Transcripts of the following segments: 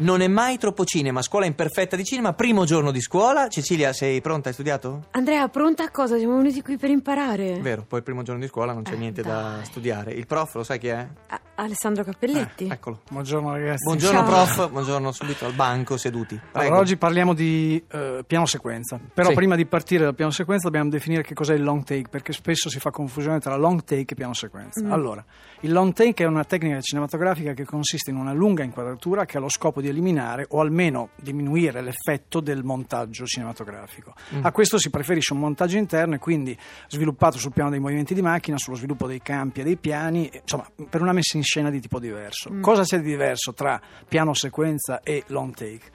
Non è mai troppo cinema, scuola imperfetta di cinema, primo giorno di scuola. Cecilia, sei pronta? Hai studiato? Andrea, pronta a cosa? Siamo venuti qui per imparare. Vero, poi il primo giorno di scuola non c'è Eh, niente da dai. studiare. Il prof, lo sai chi è? A- Alessandro Cappelletti. Eh, eccolo. Buongiorno ragazzi. Buongiorno Ciao. prof, buongiorno subito al banco, seduti. Prego. Allora, oggi parliamo di eh, piano sequenza. Però Sì. prima di partire dal piano sequenza dobbiamo definire che cos'è il long take, perché spesso si fa confusione tra long take e piano sequenza. Allora, il long take è una tecnica cinematografica che consiste in una lunga inquadratura che ha lo scopo di eliminare o almeno diminuire l'effetto del montaggio cinematografico. A questo si preferisce un montaggio interno e quindi sviluppato sul piano dei movimenti di macchina, sullo sviluppo dei campi e dei piani, insomma, per una messa in scena di tipo diverso. Cosa c'è di diverso tra piano sequenza e long take?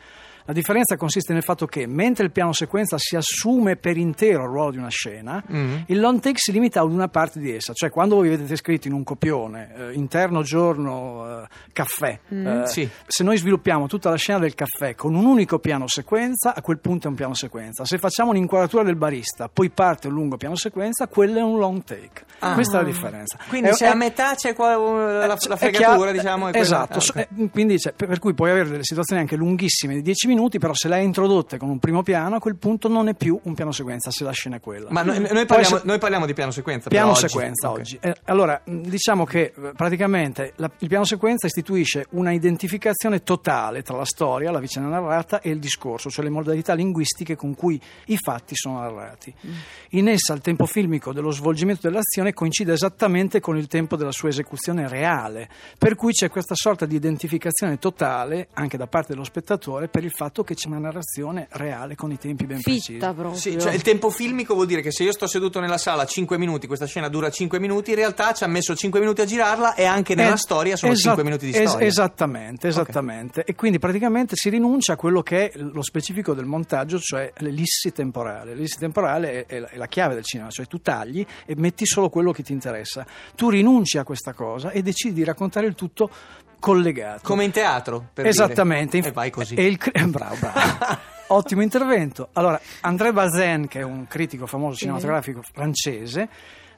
La differenza consiste nel fatto che mentre il piano sequenza si assume per intero il ruolo di una scena, Mm. il long take si limita ad una parte di essa, cioè quando voi vedete scritto in un copione eh, interno giorno eh, caffè, eh, Sì. se noi sviluppiamo tutta la scena del caffè con un unico piano sequenza, a quel punto è un piano sequenza. Se facciamo un'inquadratura del barista, poi parte un lungo piano sequenza, quello è un long take. Ah. Questa è la differenza. Quindi È- se è- a metà c'è qua, la, la è fregatura, chiaro- diciamo. esatto, ah, so- ok. eh, quindi cioè, per, per cui puoi avere delle situazioni anche lunghissime di 10 minuti, però se le hai introdotte con un primo piano, a quel punto non è più un piano sequenza, se la scena è quella. Ma noi, noi parliamo, essere- noi parliamo di piano sequenza. Piano oggi. sequenza Ok. oggi. Eh, allora, mh, diciamo che eh, praticamente la- il piano sequenza istituisce una identificazione totale tra la storia, la vicenda narrata e il discorso, cioè le modalità linguistiche con cui i fatti sono narrati. In essa il tempo filmico dello svolgimento dell'azione coincide esattamente con il tempo della sua esecuzione reale, per cui c'è questa sorta di identificazione totale anche da parte dello spettatore per il fatto che c'è una narrazione reale con i tempi ben precisi. Sì, cioè il tempo filmico vuol dire che se io sto seduto nella sala 5 minuti, questa scena dura 5 minuti, in realtà ci ha messo 5 minuti a girarla e anche nella Eh, storia sono esat- 5 minuti di es- storia. esattamente, esattamente. E quindi praticamente si rinuncia a quello che è lo specifico del montaggio, cioè l'ellissi temporale. L'ellissi temporale è, è la, è la chiave del cinema, cioè tu tagli e metti solo quello che ti interessa. Tu rinunci a questa cosa e decidi di raccontare il tutto collegato. Come in teatro, per Esattamente. dire. E vai così. E il bravo, bravo. Ottimo intervento. Allora, André Bazin, che è un critico famoso cinematografico francese,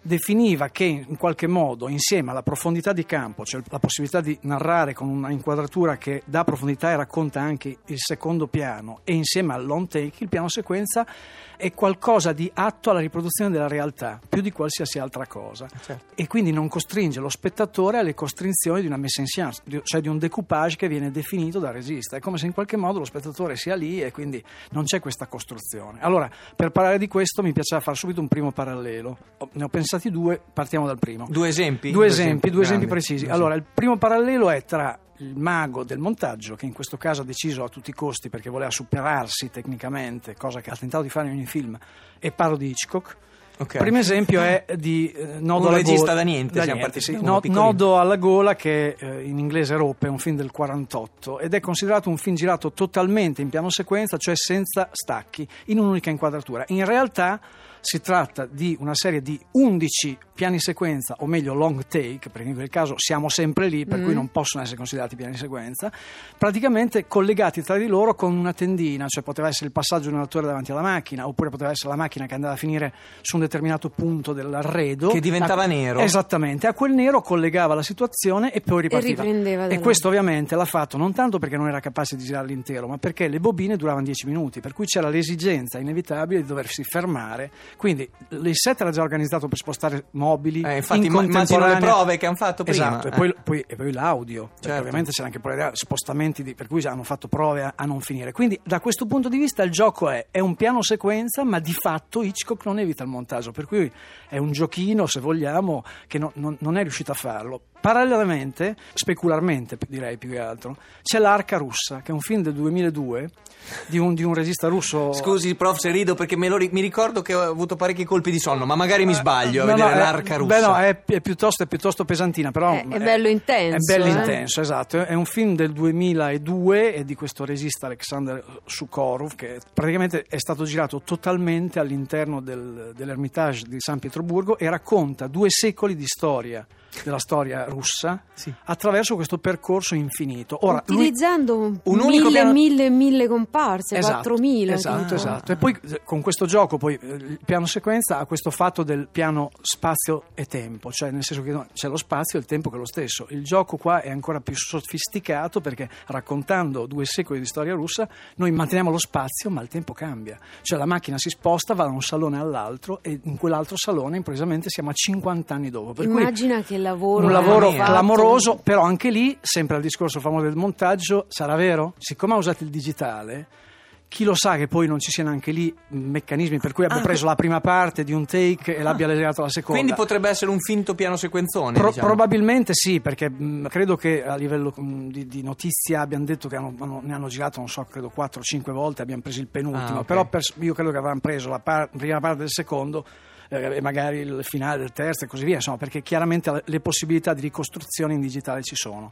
definiva che in qualche modo, insieme alla profondità di campo, cioè la possibilità di narrare con una inquadratura che dà profondità e racconta anche il secondo piano, e insieme al long take, il piano sequenza è qualcosa di atto alla riproduzione della realtà, più di qualsiasi altra cosa. Certo. E quindi non costringe lo spettatore alle costrinzioni di una messa in di- cioè di un decoupage che viene definito dal regista. È come se in qualche modo lo spettatore sia lì e quindi non c'è questa costruzione. Allora, per parlare di questo mi piaceva fare subito un primo parallelo. Ne ho pensati due, partiamo dal primo. Due esempi? Due esempi, due esempi precisi. Due Allora, il primo parallelo è tra il mago del montaggio, che in questo caso ha deciso a tutti i costi perché voleva superarsi tecnicamente, cosa che ha tentato di fare in ogni film, e parlo di Hitchcock. Ok. Il primo esempio è di eh, Nodo alla gola. da niente, siamo partiti sì. da No-. Nodo alla gola, che eh, in inglese Rope, è un film del 48 ed è considerato un film girato totalmente in piano sequenza, cioè senza stacchi, in un'unica inquadratura. In realtà si tratta di una serie di 11 piani sequenza, o meglio long take, perché in quel caso siamo sempre lì, per cui non possono essere considerati piani sequenza, praticamente collegati tra di loro con una tendina, cioè poteva essere il passaggio di un attore davanti alla macchina, oppure poteva essere la macchina che andava a finire su un determinato punto dell'arredo. Che diventava A- nero. Esattamente, a quel nero collegava la situazione e poi ripartiva. E là. questo ovviamente l'ha fatto non tanto perché non era capace di girarlo intero, ma perché le bobine duravano 10 minuti, per cui c'era l'esigenza inevitabile di doversi fermare. Quindi il set era già organizzato per spostare mobili. Eh, infatti in imma- immagino le prove che hanno fatto prima. Esatto, e poi, poi- e poi l'audio, Certo. ovviamente c'era anche poi spostamenti di- per cui hanno fatto prove a, a non finire. Quindi da questo punto di vista il gioco è, è un piano sequenza, ma di fatto Hitchcock non evita il montaggio, per cui è un giochino, se vogliamo, che no- non- non è riuscito a farlo. Parallelamente, specularmente direi più che altro, c'è L'Arca russa, che è un film del 2002 di un, di un regista russo. Scusi, prof, se rido perché me lo ri- mi ricordo che ho avuto parecchi colpi di sonno, ma magari mi sbaglio a No, no, vedere è- l'arca russa. Beh, no, è, è piuttosto, è piuttosto pesantina, però È- è bello intenso, È bello eh. intenso, esatto. È un film del 2002 e di questo regista Alexander Sukhorov che praticamente è stato girato totalmente all'interno del- dell'Ermitage di San Pietroburgo e racconta due secoli di storia della storia russa Sì. attraverso questo percorso infinito. Ora, lui- Utilizzando un un unico mille, piano- mille, mille comparse, Esatto, 4.000. esatto, tipo. esatto. E poi eh, con questo gioco poi eh, il piano sequenza ha questo fatto del piano spazio e tempo, cioè nel senso che no, c'è lo spazio e il tempo che è lo stesso. Il gioco qua è ancora più sofisticato perché raccontando due secoli di storia russa noi manteniamo lo spazio ma il tempo cambia. Cioè la macchina si sposta, va da un salone all'altro e in quell'altro salone improvvisamente siamo a 50 anni dopo. Per cui Immagina che lavoro. un lavoro hanno fatto. clamoroso, però anche lì, sempre al discorso famoso del montaggio, sarà vero? Siccome ha usato il digitale, chi lo sa che poi non ci siano anche lì meccanismi per cui abbia Ah. preso la prima parte di un take e l'abbia legato alla seconda. Quindi potrebbe essere un finto piano sequenzone. Pro- diciamo. Probabilmente sì, perché mh, credo che a livello mh, di, di notizia abbiano detto che hanno- hanno- ne hanno girato, non so, credo 4 o 5 volte, abbiamo preso il penultimo, Ah, ok. però per- io credo che avranno preso la par- prima parte del secondo eh, magari il finale del terzo e così via, insomma, perché chiaramente le possibilità di ricostruzione in digitale ci sono.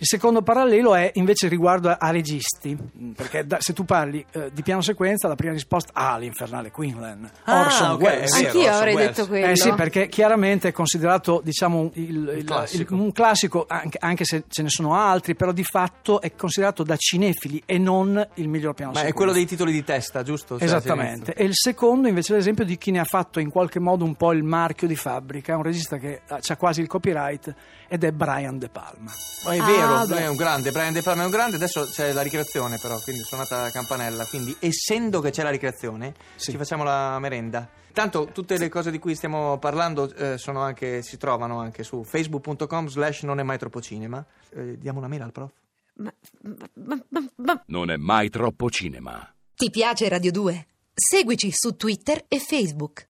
Il secondo parallelo è invece riguardo a, a registi, mh, perché da- se tu parli eh, di piano sequenza la prima risposta ah, l'infernale Quinlan, Ah, Orson ok, Welles. è vero, Anch'io Orson avrei Welles. detto quello. Eh sì, perché chiaramente è considerato diciamo, il, il- classico. il- un classico, anche, anche se ce ne sono altri, però di fatto è considerato da cinefili e non il miglior piano Ma è sequenza. quello dei titoli di testa, giusto? Cioè, Esattamente. E il secondo invece è l'esempio di chi ne ha fatto in qualche modo un po' il marchio di fabbrica, un regista che ha quasi il copyright ed è Brian De Palma. Ma è Ah, vero, beh. è un grande, Brian De Palma è un grande, adesso c'è la ricreazione però, quindi suonata la campanella, quindi essendo che c'è la ricreazione Sì. ci facciamo la merenda. Tanto tutte le cose di cui stiamo parlando eh, sono anche, si trovano anche su facebook.com slash non è mai troppo cinema. Eh, diamo una mail al prof. Ma- ma- ma- Non è mai troppo cinema. Ti piace Radio 2? Seguici su Twitter e Facebook.